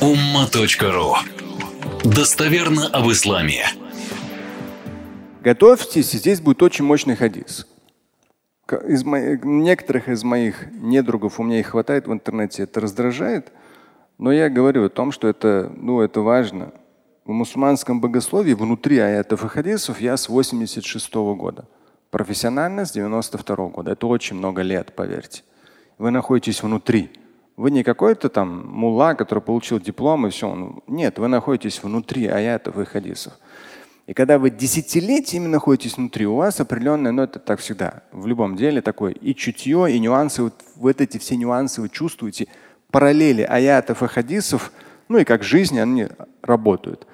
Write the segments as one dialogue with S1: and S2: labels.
S1: umma.ru Достоверно об исламе.
S2: Готовьтесь, здесь будет очень мощный хадис. Из моих, некоторых из моих недругов у меня их хватает в интернете, это раздражает, но я говорю о том, что это, ну, это важно. В мусульманском богословии внутри аятов и хадисов я с 86 -го года. Профессионально с 92 -го года. Это очень много лет, поверьте. Вы находитесь внутри. Вы не какой-то там мулла, который получил диплом и все. Нет, вы находитесь внутри аятов и хадисов. И когда вы десятилетиями находитесь внутри, у вас определенное, ну это так всегда, в любом деле такое, и чутье, и нюансы, вот, вот эти все нюансы вы чувствуете, параллели аятов и хадисов, ну и как жизнь они работают.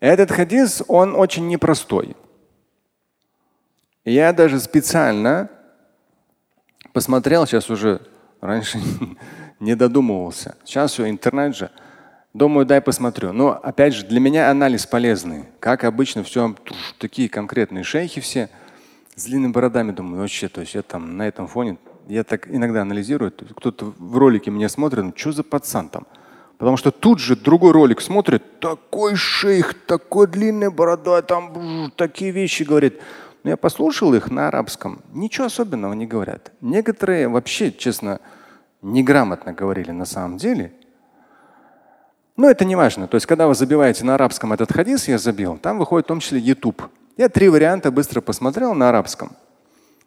S2: Этот хадис, он очень непростой. Я даже специально посмотрел, сейчас уже раньше не додумывался. Сейчас все, интернет же. Думаю, дай посмотрю. Но опять же, для меня анализ полезный. Как обычно, все такие конкретные шейхи все с длинными бородами. Думаю, вообще, то есть я там на этом фоне, я так иногда анализирую. Кто-то в ролике меня смотрит, ну что за пацан там? Потому что тут же другой ролик смотрит, такой шейх, такой длинный борода, там такие вещи говорит. Но я послушал их на арабском. Ничего особенного не говорят. Некоторые вообще, честно, неграмотно говорили на самом деле. Но это не важно. То есть, когда вы забиваете на арабском этот хадис, я забил, там выходит в том числе YouTube. Я три варианта быстро посмотрел на арабском.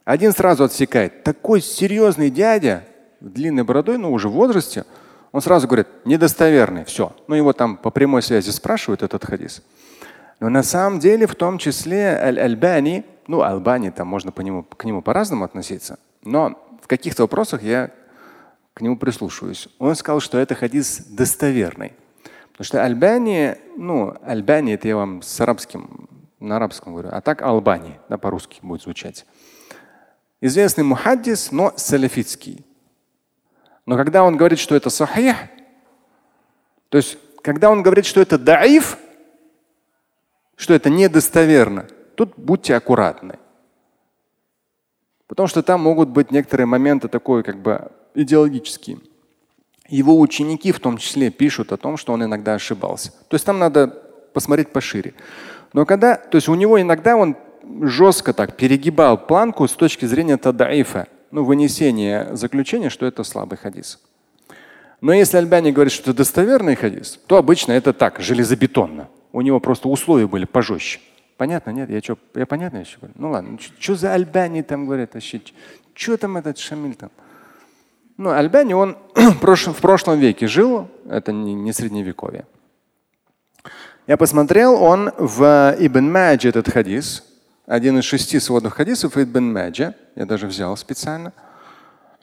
S2: Один сразу отсекает. Такой серьезный дядя, длинной бородой, но уже в возрасте, он сразу говорит, недостоверный, все. Ну его там по прямой связи спрашивают этот хадис. Но на самом деле в том числе Аль-Альбани, ну Албани там можно по нему, к нему по-разному относиться, но в каких-то вопросах я к нему прислушиваюсь. Он сказал, что это хадис достоверный. Потому что Альбани, ну, Альбани это я вам с арабским, на арабском говорю, а так Албани, да, по-русски будет звучать. Известный мухаддис, но салафитский. Но когда он говорит, что это сахих, то есть когда он говорит, что это даиф, что это недостоверно, тут будьте аккуратны. Потому что там могут быть некоторые моменты такой как бы идеологические. Его ученики в том числе пишут о том, что он иногда ошибался. То есть там надо посмотреть пошире. Но когда, то есть у него иногда он жестко так перегибал планку с точки зрения тадаифа, ну, вынесения заключения, что это слабый хадис. Но если Альбани говорит, что это достоверный хадис, то обычно это так, железобетонно. У него просто условия были пожестче. Понятно, нет? Я что, я понятно еще говорю? Ну ладно, что за Альбани там говорят вообще? Что там этот Шамиль там? Ну, Альбани, он в прошлом веке жил, это не, не средневековье. Я посмотрел, он в Ибн Маджи этот хадис, один из шести сводных хадисов Ибн Маджа, я даже взял специально.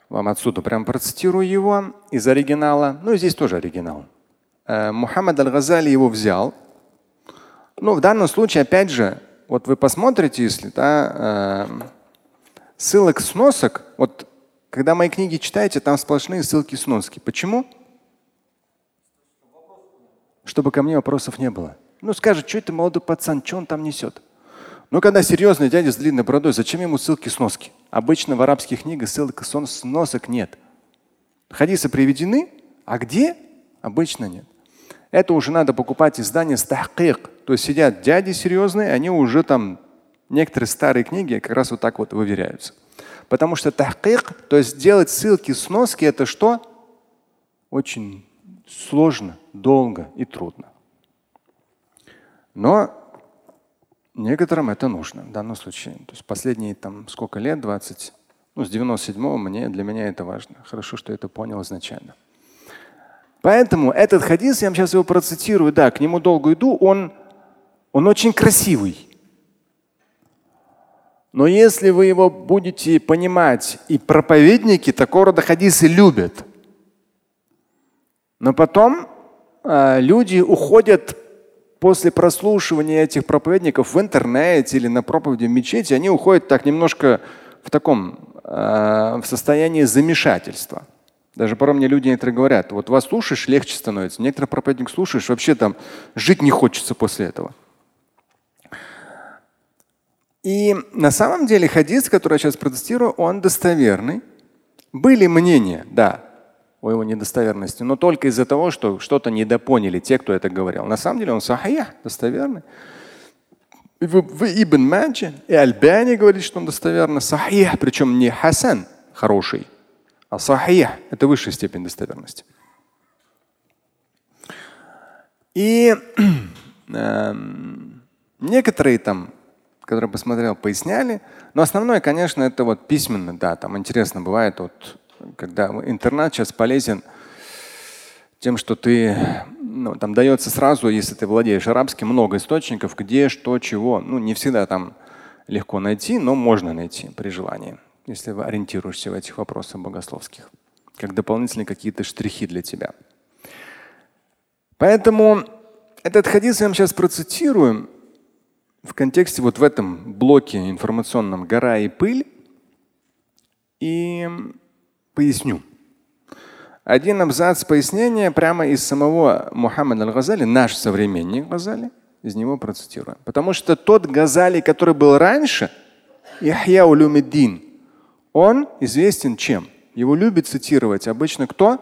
S2: Вам отсюда прям процитирую его из оригинала. Ну, здесь тоже оригинал. Э, Мухаммад Аль-Газали его взял. Ну, в данном случае, опять же, вот вы посмотрите, если да, э, ссылок сносок, вот когда мои книги читаете, там сплошные ссылки сноски. Почему? Чтобы ко мне вопросов не было. Ну скажет, что это молодой пацан, что он там несет? Но когда серьезный дядя с длинной бородой, зачем ему ссылки сноски? Обычно в арабских книгах ссылок сносок нет. Хадисы приведены, а где? Обычно нет. Это уже надо покупать издание с. То есть сидят дяди серьезные, они уже там некоторые старые книги как раз вот так вот выверяются. Потому что тахкик, то есть делать ссылки, сноски, это что? Очень сложно, долго и трудно. Но некоторым это нужно в данном случае. То есть последние там сколько лет, 20, ну с 97-го мне, для меня это важно. Хорошо, что это понял изначально. Поэтому этот хадис, я вам сейчас его процитирую, да, к нему долго иду, он, он очень красивый. Но если вы его будете понимать, и проповедники такого рода хадисы любят, но потом э, люди уходят после прослушивания этих проповедников в интернете или на проповеди в мечети, они уходят так немножко в таком э, в состоянии замешательства. Даже порой мне люди некоторые говорят, вот вас слушаешь, легче становится. Некоторых проповедник слушаешь, вообще там жить не хочется после этого. И на самом деле хадис, который я сейчас протестирую, он достоверный. Были мнения, да. о его недостоверности, но только из-за того, что что-то недопоняли те, кто это говорил. На самом деле он сахих, достоверный. В, в Ибн Маджи и Альбани говорит, что он достоверный. Сахих, причем не хасан, хороший, а сахих – это высшая степень достоверности. И э, некоторые там, которые посмотрел, поясняли, но основное, конечно, это вот письменно, да, там интересно бывает, вот, когда интернет сейчас полезен тем, что ты ну, там дается сразу, если ты владеешь арабским, много источников, где, что, чего. Ну, не всегда там легко найти, но можно найти при желании, если вы ориентируешься в этих вопросах богословских, как дополнительные какие-то штрихи для тебя. Поэтому этот хадис я вам сейчас процитирую в контексте вот в этом блоке информационном «Гора и пыль» и поясню. Один абзац пояснения прямо из самого Мухаммада Аль-Газали, наш современник Газали, из него процитируем. Потому что тот Газали, который был раньше, Яхья Улюмиддин, он известен чем? Его любит цитировать обычно кто?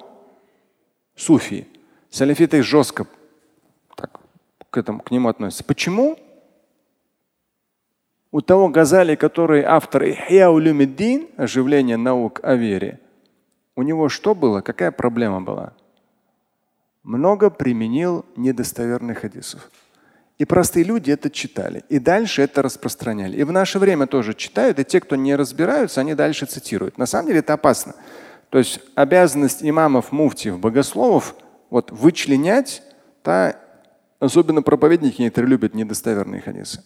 S2: Суфии. Салифиты жестко так, к, этому, к нему относятся. Почему? У того Газали, который автор Ихья Улюмиддин, оживление наук о вере, у него что было? Какая проблема была? Много применил недостоверных хадисов. И простые люди это читали. И дальше это распространяли. И в наше время тоже читают. И те, кто не разбираются, они дальше цитируют. На самом деле это опасно. То есть обязанность имамов, муфтиев, богословов вот вычленять, та, особенно проповедники некоторые любят недостоверные хадисы.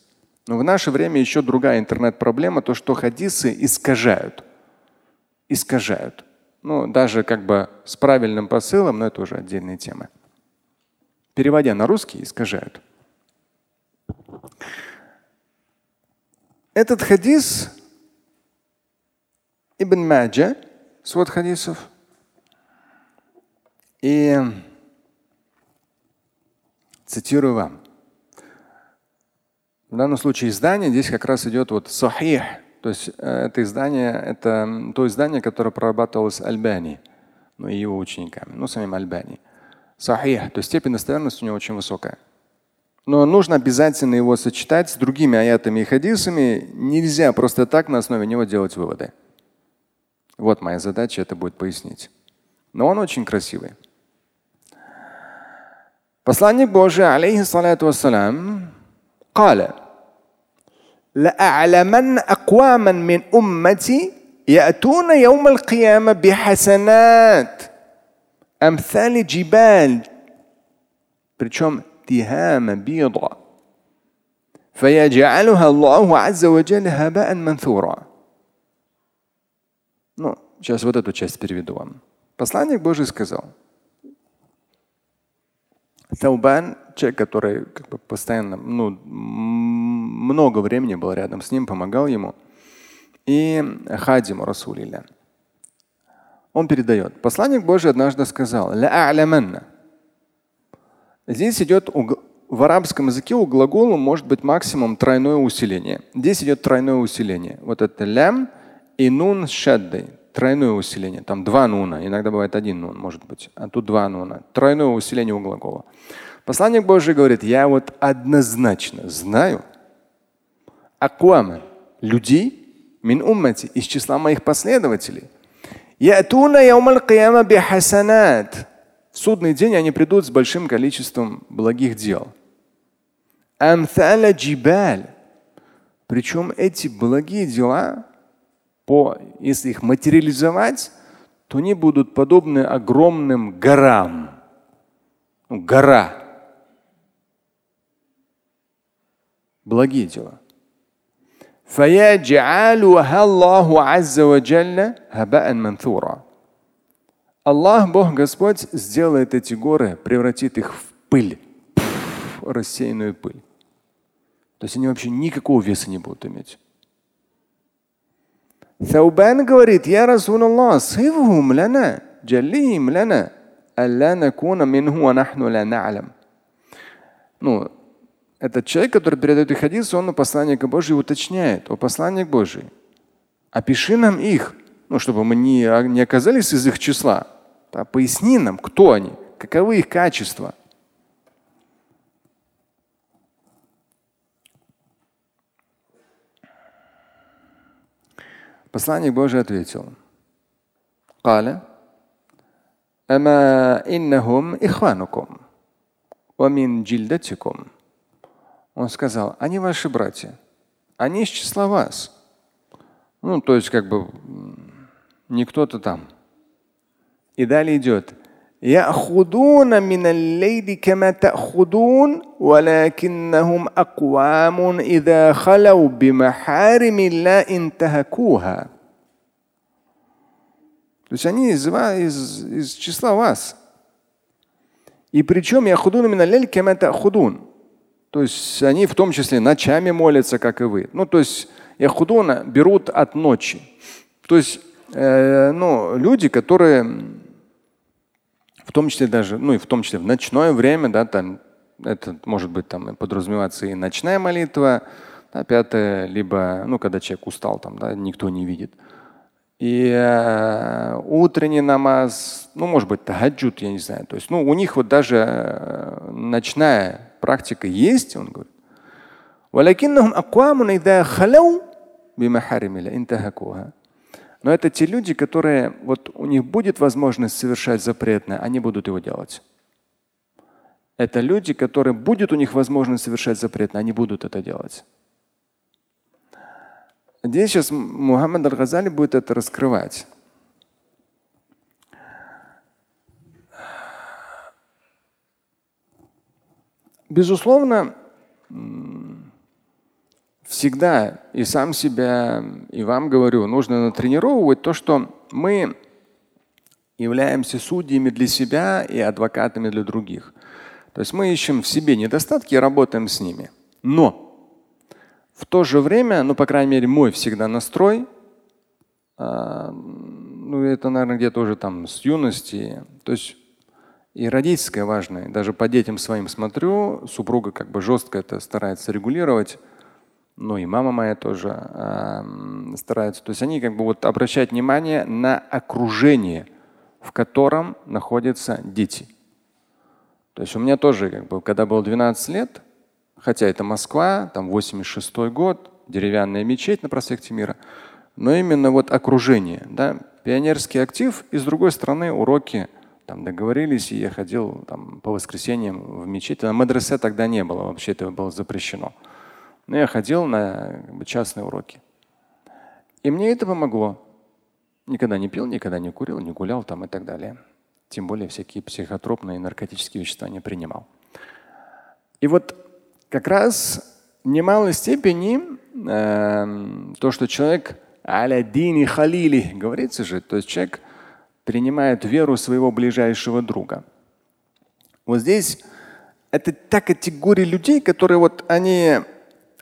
S2: Но в наше время еще другая интернет-проблема, то, что хадисы искажают. Искажают. Ну, даже как бы с правильным посылом, но это уже отдельная тема. Переводя на русский, искажают. Этот хадис Ибн Маджа, свод хадисов. И цитирую вам. В данном случае издание здесь как раз идет вот сахих, то есть э, это издание, это то издание, которое прорабатывалось Альбани, ну и его учениками, ну самим Альбани. Сахих, то есть степень достоверности у него очень высокая. Но нужно обязательно его сочетать с другими аятами и хадисами. Нельзя просто так на основе него делать выводы. Вот моя задача это будет пояснить. Но он очень красивый. Посланник Божий, алейхиссалату вассалам, قال لأعلمن أقواما من أمتي يأتون يوم القيامة بحسنات أمثال جبال причем تهام بيضا فيجعلها الله عز وجل هباء منثورا Ну, сейчас вот эту часть переведу вам. Посланник Божий сказал. Таубан человек, который как бы постоянно, ну, много времени был рядом с ним, помогал ему. И Хадиму Расулилля. Он передает. Посланник Божий однажды сказал, Здесь идет в арабском языке у глагола может быть максимум тройное усиление. Здесь идет тройное усиление. Вот это лям и нун с шаддой. Тройное усиление. Там два нуна. Иногда бывает один нун, может быть. А тут два нуна. Тройное усиление у глагола. Посланник Божий говорит, я вот однозначно знаю аквама людей мин уммати из числа моих последователей. В судный день они придут с большим количеством благих дел. Причем эти благие дела, по, если их материализовать, то они будут подобны огромным горам. Гора благие дела. Аллах, Бог Господь, сделает эти горы, превратит их в пыль, рассеянную пыль. То есть они вообще никакого веса не будут иметь. Таубан говорит, я Расулаллах, сивхум лана, джаллим лана, алла накуна минху ва нахну. Ну, этот человек, который передает их хадис, он у посланника Божий уточняет, о посланник Божий, опиши нам их, ну, чтобы мы не, не оказались из их числа. Да, поясни нам, кто они, каковы их качества. Посланник Божий ответил. قال أما إنهم إخوانكم ومن جلدتكم Он сказал, они ваши братья, они из числа вас. Ну, то есть как бы не кто-то там. И далее идет. يأخذون من الليل كما تأخذون ولكنهم أقوام إذا خلوا بمحارم الله انتهكوها. То есть они из, из, из числа вас. И причем яхудун миналель кемета худун. То есть они в том числе ночами молятся, как и вы. Ну, то есть яхудуна берут от ночи. То есть э, ну, люди, которые в том числе даже, ну и в том числе в ночное время, да, там это может быть там подразумеваться и ночная молитва, а пятое, либо, ну, когда человек устал, там, да, никто не видит. И э, утренний намаз, ну, может быть, тахаджуд, я не знаю. То есть, ну, у них вот даже э, ночная практика есть, он говорит. Но это те люди, которые, вот у них будет возможность совершать запретное, они будут его делать. Это люди, которые будет у них возможность совершать запретное, они будут это делать. Здесь сейчас Мухаммад Аль-Газали будет это раскрывать. Безусловно, всегда и сам себя, и вам говорю, нужно натренировывать то, что мы являемся судьями для себя и адвокатами для других. То есть мы ищем в себе недостатки и работаем с ними. Но в то же время, ну, по крайней мере, мой всегда настрой, а, ну, это, наверное, где-то уже там с юности, то есть и родительское важное. Даже по детям своим смотрю, супруга как бы жестко это старается регулировать. Ну и мама моя тоже э, старается. То есть они как бы вот обращают внимание на окружение, в котором находятся дети. То есть у меня тоже, как бы, когда было 12 лет, хотя это Москва, там 86 год, деревянная мечеть на проспекте Мира, но именно вот окружение, да, пионерский актив, и с другой стороны уроки там договорились, и я ходил там, по воскресеньям в мечеть. На мадресе тогда не было, вообще это было запрещено. Но я ходил на частные уроки. И мне это помогло. Никогда не пил, никогда не курил, не гулял там и так далее. Тем более всякие психотропные и наркотические вещества не принимал. И вот как раз в немалой степени э, то, что человек аля дини халили, говорится же, то есть человек принимает веру своего ближайшего друга. Вот здесь это та категория людей, которые вот они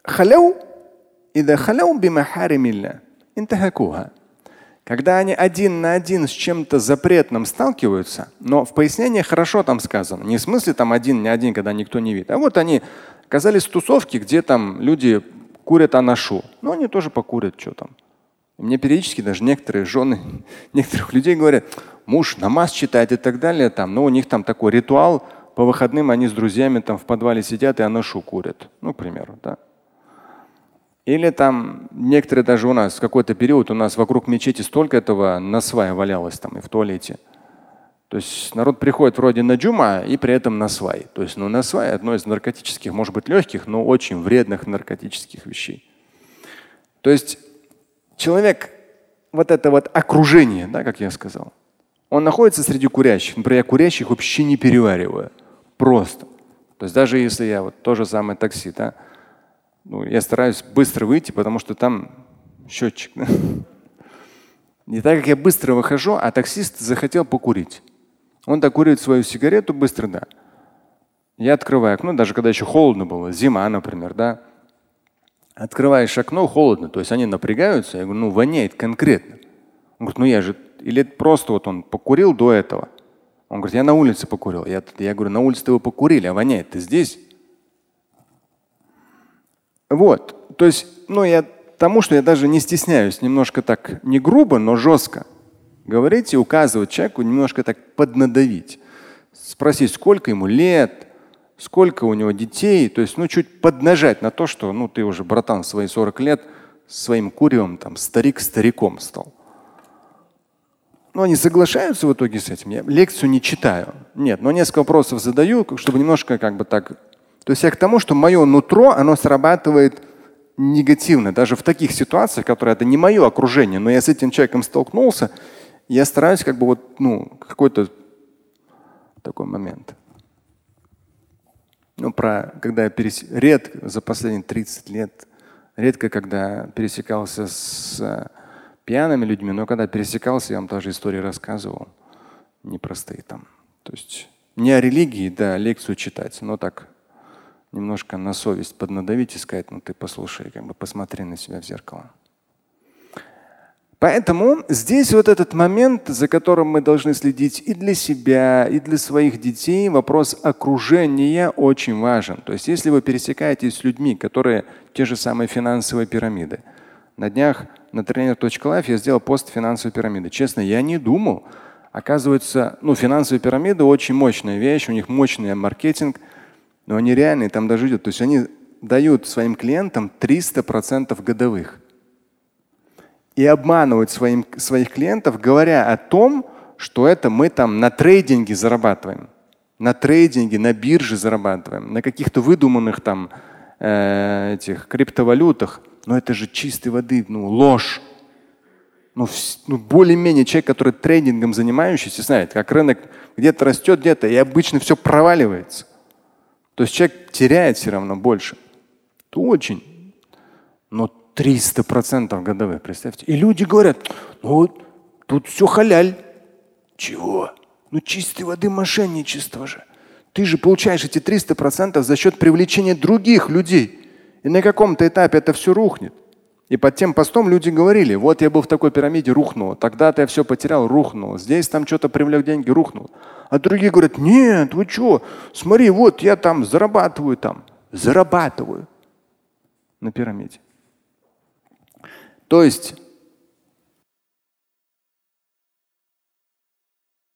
S2: халяу, ида халяу бимахаримилля, интахакуха. Когда они один на один с чем-то запретным сталкиваются, но в пояснении хорошо там сказано, не в смысле там один на один, когда никто не видит, а вот они оказались в тусовке, где там люди курят анашу. Ну, они тоже покурят, что там. Мне периодически даже некоторые жены некоторых людей говорят, муж намаз читает и так далее, там, но у них там такой ритуал, по выходным они с друзьями там в подвале сидят и анашу курят. Ну, к примеру, да. Или там некоторые даже у нас в какой-то период у нас вокруг мечети столько этого насвая валялось там и в туалете. То есть народ приходит вроде на джума и при этом на свай. То есть ну, на свай одно из наркотических, может быть легких, но очень вредных наркотических вещей. То есть человек, вот это вот окружение, да, как я сказал, он находится среди курящих. Например, я курящих вообще не перевариваю. Просто. То есть даже если я вот то же самое такси, да, ну, я стараюсь быстро выйти, потому что там счетчик. Не так как я быстро выхожу, а таксист захотел покурить. Он докуривает свою сигарету быстро, да. Я открываю окно, даже когда еще холодно было, зима, например, да. Открываешь окно, холодно, то есть они напрягаются. Я говорю, ну воняет конкретно. Он говорит, ну я же, или просто вот он покурил до этого. Он говорит, я на улице покурил. Я, я говорю, на улице вы покурили, а воняет ты здесь. Вот, то есть, ну я тому, что я даже не стесняюсь, немножко так не грубо, но жестко говорить и указывать человеку, немножко так поднадавить. Спросить, сколько ему лет, сколько у него детей, то есть ну, чуть поднажать на то, что ну, ты уже, братан, свои 40 лет своим куревом там старик стариком стал. Но они соглашаются в итоге с этим. Я лекцию не читаю. Нет, но несколько вопросов задаю, чтобы немножко как бы так. То есть я к тому, что мое нутро, оно срабатывает негативно. Даже в таких ситуациях, которые это не мое окружение, но я с этим человеком столкнулся, я стараюсь как бы вот, ну, какой-то такой момент. Ну, про когда я перес... редко за последние 30 лет, редко когда пересекался с пьяными людьми, но когда пересекался, я вам тоже истории рассказывал, непростые там. То есть не о религии, да, лекцию читать, но так немножко на совесть поднадавить и сказать, ну ты послушай, как бы посмотри на себя в зеркало. Поэтому здесь вот этот момент, за которым мы должны следить и для себя, и для своих детей, вопрос окружения очень важен. То есть если вы пересекаетесь с людьми, которые те же самые финансовые пирамиды, на днях на тренер.life я сделал пост финансовой пирамиды. Честно, я не думал. Оказывается, ну, финансовые пирамиды очень мощная вещь, у них мощный маркетинг, но они реальные, там даже идут. То есть они дают своим клиентам 300% годовых. И обманывают своим, своих клиентов, говоря о том, что это мы там на трейдинге зарабатываем. На трейдинге, на бирже зарабатываем, на каких-то выдуманных там э, этих криптовалютах. Но это же чистой воды, ну, ложь. Ну, ну более-менее человек, который трейдингом занимающийся, знает, как рынок где-то растет, где-то, и обычно все проваливается. То есть человек теряет все равно больше. Это очень. Но 300 процентов годовых, представьте. И люди говорят, ну вот тут все халяль. Чего? Ну чистой воды мошенничество же. Ты же получаешь эти 300 процентов за счет привлечения других людей. И на каком-то этапе это все рухнет. И под тем постом люди говорили, вот я был в такой пирамиде, рухнуло. Тогда-то я все потерял, рухнуло. Здесь там что-то привлек деньги, рухнуло. А другие говорят, нет, вы что, смотри, вот я там зарабатываю там. Зарабатываю на пирамиде. То есть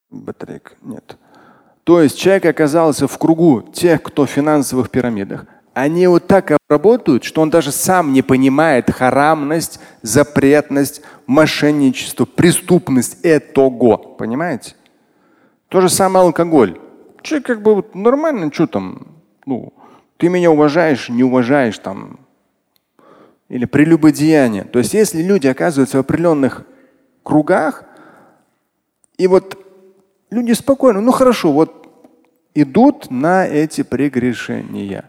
S2: батарейка нет. То есть человек оказался в кругу тех, кто в финансовых пирамидах они вот так работают, что он даже сам не понимает харамность, запретность, мошенничество, преступность этого. Понимаете? То же самое алкоголь. Человек как бы вот нормально, что там, ну, ты меня уважаешь, не уважаешь там. Или прелюбодеяние. То есть если люди оказываются в определенных кругах, и вот люди спокойно, ну хорошо, вот идут на эти прегрешения.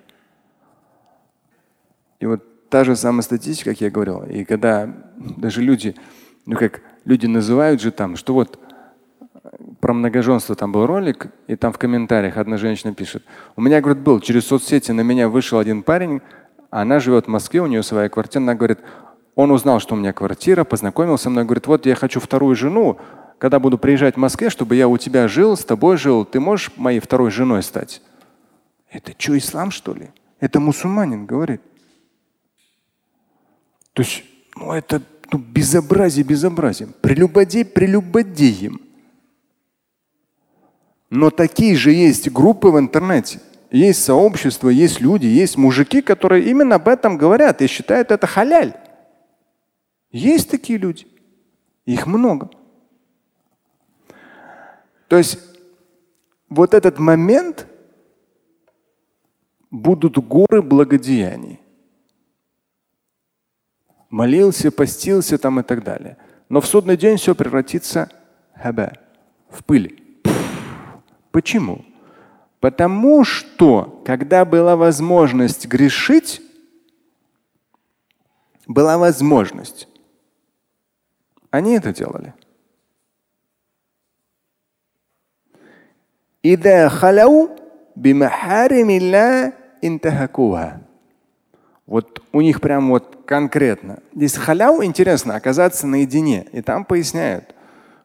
S2: И вот та же самая статистика, как я говорил, и когда даже люди, ну как люди называют же там, что вот про многоженство там был ролик, и там в комментариях одна женщина пишет, у меня, говорит, был через соцсети на меня вышел один парень, она живет в Москве, у нее своя квартира, она говорит, он узнал, что у меня квартира, познакомился со мной, говорит, вот я хочу вторую жену, когда буду приезжать в Москве, чтобы я у тебя жил, с тобой жил, ты можешь моей второй женой стать? Это что, ислам, что ли? Это мусульманин говорит. То есть, ну это ну, безобразие безобразием. Прелюбодей прелюбодеем. Но такие же есть группы в интернете. Есть сообщества, есть люди, есть мужики, которые именно об этом говорят и считают это халяль. Есть такие люди. Их много. То есть вот этот момент будут горы благодеяний молился, постился там и так далее. Но в судный день все превратится в пыль. Почему? Потому что, когда была возможность грешить, была возможность. Они это делали. Ида халяу бимахаримилля интахакуха вот у них прям вот конкретно. Здесь халяу интересно оказаться наедине. И там поясняют.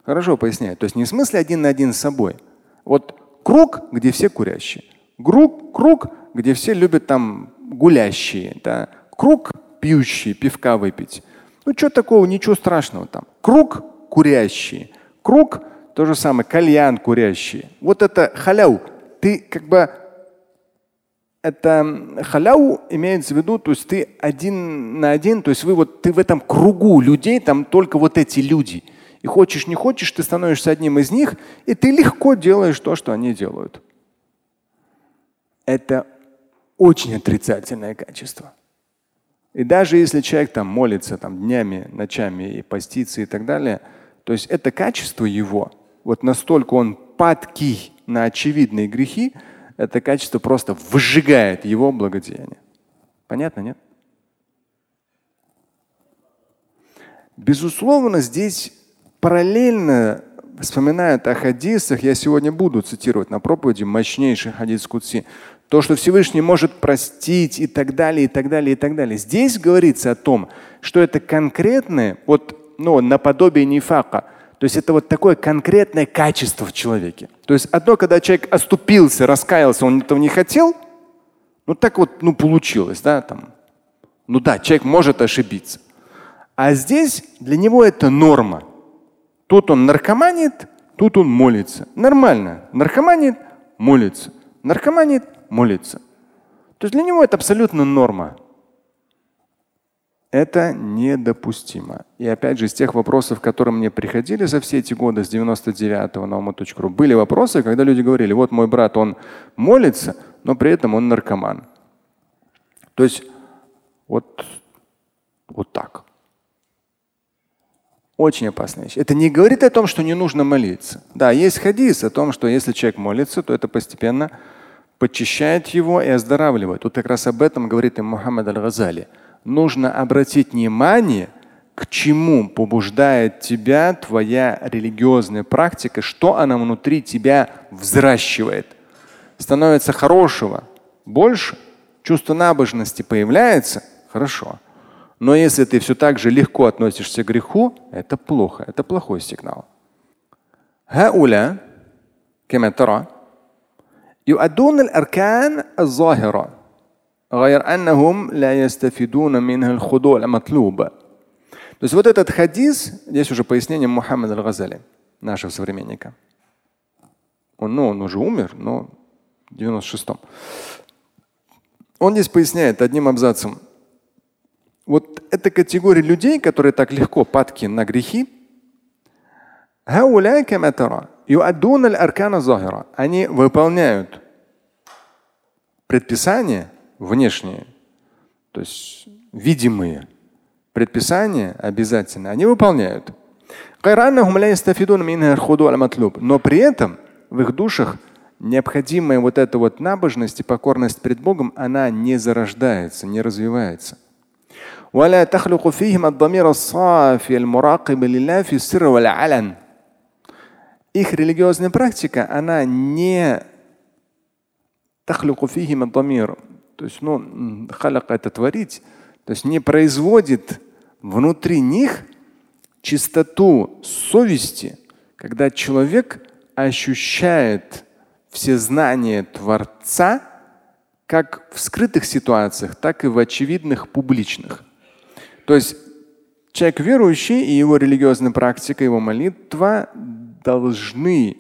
S2: Хорошо поясняют. То есть не в смысле один на один с собой. Вот круг, где все курящие. Круг, круг, где все любят там гулящие. Да? Круг пьющие, пивка выпить. Ну что такого, ничего страшного там. Круг курящие. круг, то же самое, кальян курящий. Вот это халяу. Ты как бы это халяу имеется в виду, то есть ты один на один, то есть вы вот ты в этом кругу людей, там только вот эти люди. И хочешь не хочешь, ты становишься одним из них, и ты легко делаешь то, что они делают. Это очень отрицательное качество. И даже если человек там молится там, днями, ночами и постится и так далее, то есть это качество его, вот настолько он падкий на очевидные грехи, это качество просто выжигает его благодеяние. Понятно, нет? Безусловно, здесь параллельно вспоминают о хадисах, я сегодня буду цитировать на проповеди мощнейший хадис Кутси, то, что Всевышний может простить и так далее, и так далее, и так далее. Здесь говорится о том, что это конкретное, вот ну, наподобие нефака, то есть это вот такое конкретное качество в человеке. То есть одно, когда человек оступился, раскаялся, он этого не хотел, ну так вот ну, получилось, да, там. Ну да, человек может ошибиться. А здесь для него это норма. Тут он наркоманит, тут он молится. Нормально. Наркоманит, молится. Наркоманит, молится. То есть для него это абсолютно норма. Это недопустимо. И опять же, из тех вопросов, которые мне приходили за все эти годы, с 99-го на ума.ру, были вопросы, когда люди говорили, вот мой брат, он молится, но при этом он наркоман. То есть вот, вот так. Очень опасная вещь. Это не говорит о том, что не нужно молиться. Да, есть хадис о том, что если человек молится, то это постепенно подчищает его и оздоравливает. Тут как раз об этом говорит и Мухаммад Аль-Газали Нужно обратить внимание, к чему побуждает тебя твоя религиозная практика, что она внутри тебя взращивает. Становится хорошего больше, чувство набожности появляется, хорошо. Но если ты все так же легко относишься к греху, это плохо, это плохой сигнал. هؤلاء كما ترى يؤدون الأركان الظاهرة غير أنهم لا يستفيدون منها الخضوع المطلوب. То есть вот этот хадис, здесь уже пояснение Мухаммада Аль-Газали, нашего современника. Он, ну, он уже умер, но в 96-м. Он здесь поясняет одним абзацем. Вот эта категория людей, которые так легко падки на грехи, они выполняют предписания внешние, то есть видимые предписания обязательно, они выполняют. Но при этом в их душах необходимая вот эта вот набожность и покорность перед Богом, она не зарождается, не развивается. ولا تخلق فيهم الضمير الصافي المراقب لله في السر والعلن. Их религиозная практика, она не тахлюку фихим дамир, то есть, ну, халяк это творить, то есть не производит внутри них чистоту совести, когда человек ощущает все знания Творца как в скрытых ситуациях, так и в очевидных публичных. То есть человек верующий и его религиозная практика, его молитва должны,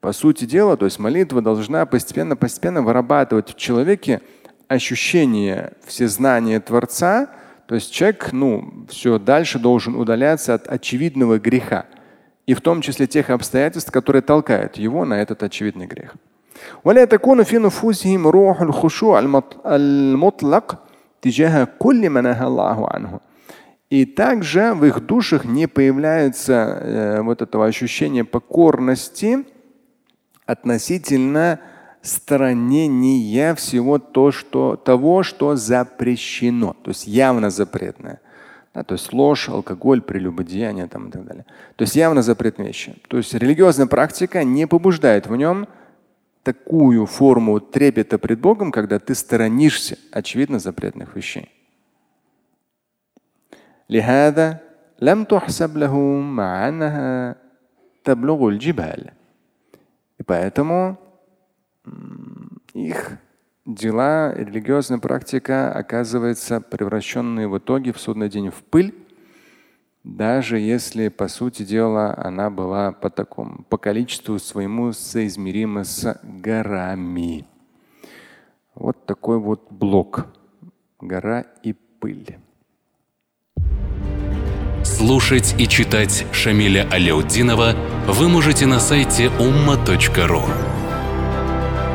S2: по сути дела, то есть молитва должна постепенно-постепенно вырабатывать в человеке ощущение всезнания Творца, то есть человек, ну, все дальше должен удаляться от очевидного греха. И в том числе тех обстоятельств, которые толкают его на этот очевидный грех. ولا تكون في نفوسهم روح الخشوع المطلق تجاه كل ما نهى الله عنه. И также в их душах не появляется э, вот этого ощущения покорности относительно сторонения всего то, что, того, что запрещено, то есть явно запретное. Да, то есть ложь, алкоголь, прелюбодеяние там, и так далее. То есть явно запретные вещи. То есть религиозная практика не побуждает в нем такую форму трепета пред Богом, когда ты сторонишься очевидно запретных вещей. لهذا لم تحسب لهم مع أنها تبلغ الجبال. И поэтому их дела, религиозная практика оказывается превращенной в итоге в судный день в пыль, даже если, по сути дела, она была по такому, по количеству своему соизмерима с горами. Вот такой вот блок. Гора и пыль.
S1: Слушать и читать Шамиля Аляутдинова вы можете на сайте umma.ru.